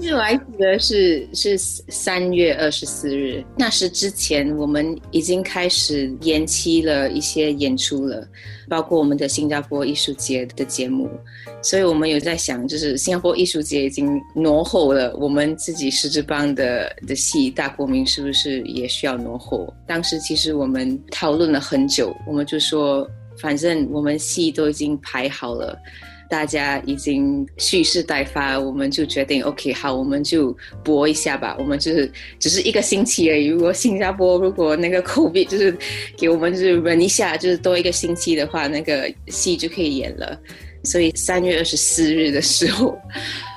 其实我还记得是是三月二十四日，那时之前我们已经开始延期了一些演出了，包括我们的新加坡艺术节的节目，所以我们有在想，就是新加坡艺术节已经挪后了，我们自己狮子帮的的戏《大国民》是不是也需要挪后？当时其实我们讨论了很久，我们就说，反正我们戏都已经排好了。大家已经蓄势待发，我们就决定 OK，好，我们就搏一下吧。我们就是只是一个星期而已。如果新加坡如果那个 COVID 就是给我们就是忍一下，就是多一个星期的话，那个戏就可以演了。所以三月二十四日的时候，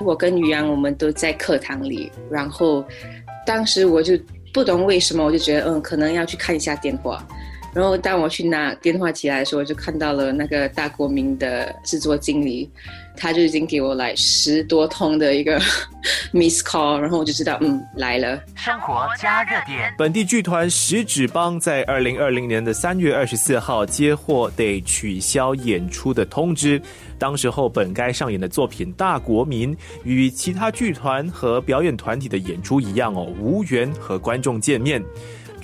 我跟于洋我们都在课堂里，然后当时我就不懂为什么，我就觉得嗯，可能要去看一下电话。然后当我去拿电话起来的时候，就看到了那个大国民的制作经理，他就已经给我来十多通的一个 miss call，然后我就知道，嗯，来了。生活加热点，本地剧团十指帮在二零二零年的三月二十四号接获得取消演出的通知。当时候本该上演的作品《大国民》与其他剧团和表演团体的演出一样哦，无缘和观众见面。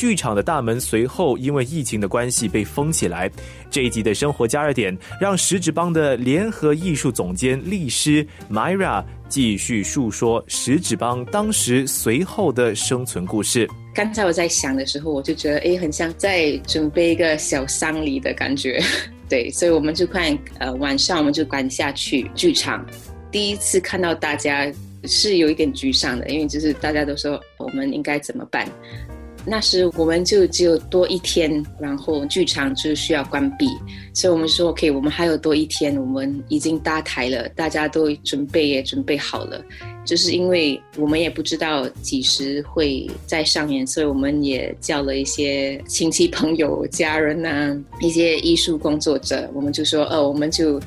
剧场的大门随后因为疫情的关系被封起来。这一集的生活加热点，让十指帮的联合艺术总监律师 Myra 继续述说十指帮当时随后的生存故事。刚才我在想的时候，我就觉得哎，很像在准备一个小丧礼的感觉。对，所以我们就快呃晚上我们就赶下去剧场。第一次看到大家是有一点沮丧的，因为就是大家都说我们应该怎么办。那时我们就只有多一天，然后剧场就需要关闭，所以我们说 OK，我们还有多一天，我们已经搭台了，大家都准备也准备好了，就是因为我们也不知道几时会再上演，所以我们也叫了一些亲戚朋友、家人呐，一些艺术工作者，我们就说，呃，我们就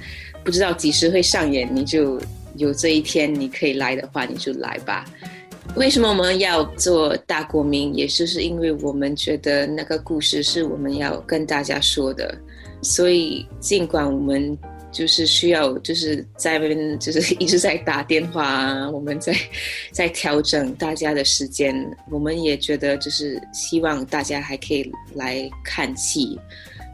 不知道几时会上演，你就有这一天你可以来的话，你就来吧。为什么我们要做大国民？也就是因为我们觉得那个故事是我们要跟大家说的，所以尽管我们就是需要就是在那边就是一直在打电话啊，我们在在调整大家的时间，我们也觉得就是希望大家还可以来看戏。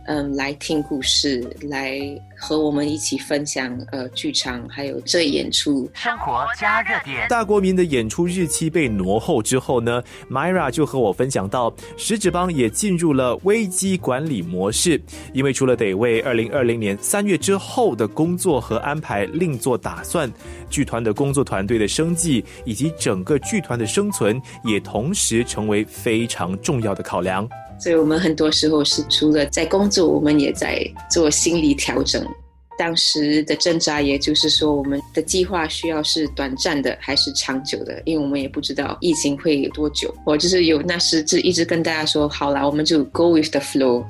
嗯，来听故事，来和我们一起分享呃剧场，还有这演出。生活加热点，大国民的演出日期被挪后之后呢，Myra 就和我分享到，十指帮也进入了危机管理模式，因为除了得为二零二零年三月之后的工作和安排另做打算，剧团的工作团队的生计以及整个剧团的生存，也同时成为非常重要的考量。所以我们很多时候是除了在工作，我们也在做心理调整。当时的挣扎，也就是说，我们的计划需要是短暂的还是长久的？因为我们也不知道疫情会有多久。我就是有那时就一直跟大家说，好了，我们就 go with the flow。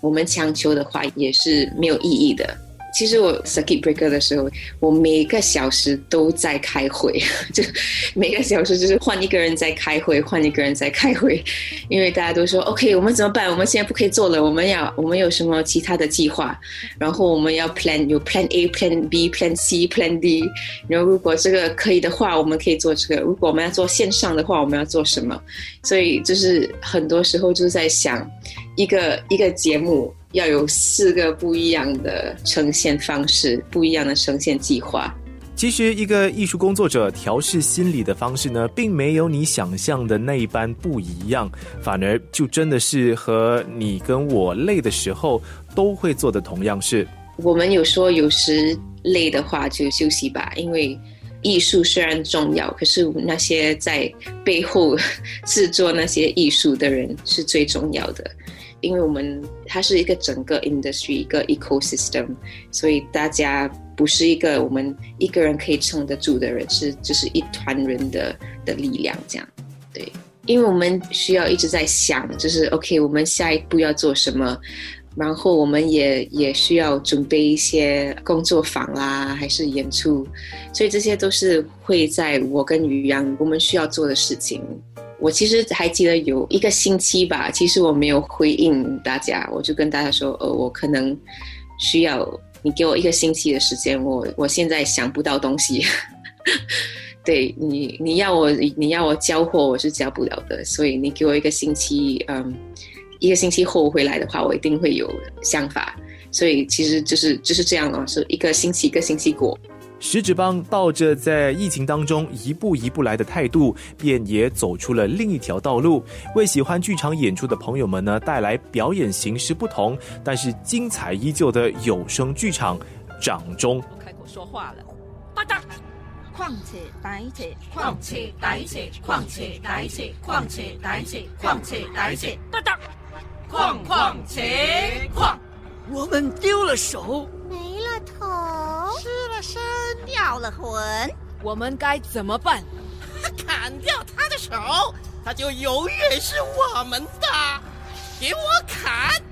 我们强求的话也是没有意义的。其实我 circuit breaker 的时候，我每个小时都在开会，就每个小时就是换一个人在开会，换一个人在开会，因为大家都说 OK，我们怎么办？我们现在不可以做了，我们要我们有什么其他的计划？然后我们要 plan 有 plan A、plan B、plan C、plan D。然后如果这个可以的话，我们可以做这个；如果我们要做线上的话，我们要做什么？所以就是很多时候就在想一个一个节目。要有四个不一样的呈现方式，不一样的呈现计划。其实，一个艺术工作者调试心理的方式呢，并没有你想象的那一般不一样，反而就真的是和你跟我累的时候都会做的同样事。我们有说，有时累的话就休息吧，因为艺术虽然重要，可是那些在背后 制作那些艺术的人是最重要的。因为我们它是一个整个 industry 一个 ecosystem，所以大家不是一个我们一个人可以撑得住的人，是就是一团人的的力量这样。对，因为我们需要一直在想，就是 OK，我们下一步要做什么，然后我们也也需要准备一些工作坊啦，还是演出，所以这些都是会在我跟于洋我们需要做的事情。我其实还记得有一个星期吧，其实我没有回应大家，我就跟大家说，呃，我可能需要你给我一个星期的时间，我我现在想不到东西。对你，你要我，你要我交货，我是交不了的。所以你给我一个星期，嗯，一个星期后回来的话，我一定会有想法。所以其实就是就是这样了，是一个星期一个星期过。十指帮抱着在疫情当中一步一步来的态度，便也走出了另一条道路，为喜欢剧场演出的朋友们呢带来表演形式不同，但是精彩依旧的有声剧场掌中。开口说话了，巴达。况且歹且，况且歹且，况且歹且，况且歹且，况且歹且，巴达。况况且况，我们丢了手。了魂，我们该怎么办？砍掉他的手，他就永远是我们的。给我砍！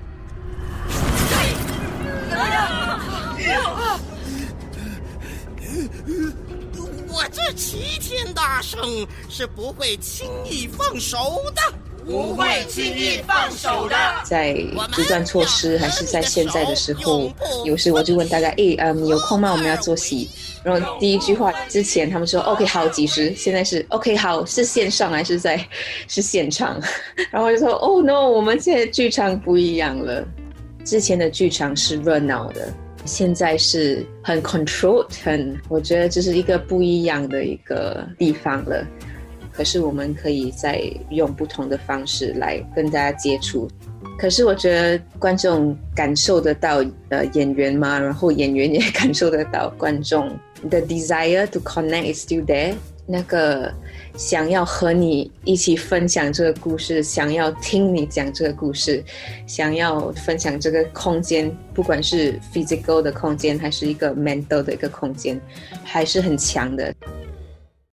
我这齐天大圣是不会轻易放手的。不会轻易放手的。在阻断措施还是在现在的时候，有时我就问大家：“哎，嗯，有空吗？我们要做戏。”然后第一句话之前他们说：“OK，好，几时？”现在是 “OK，好，是线上还是在是现场？” 然后我就说：“Oh no，我们现在剧场不一样了。之前的剧场是热闹的，现在是很 controlled，很我觉得这是一个不一样的一个地方了。”可是我们可以再用不同的方式来跟大家接触。可是我觉得观众感受得到呃演员嘛，然后演员也感受得到观众。The desire to connect is still there。那个想要和你一起分享这个故事，想要听你讲这个故事，想要分享这个空间，不管是 physical 的空间还是一个 mental 的一个空间，还是很强的。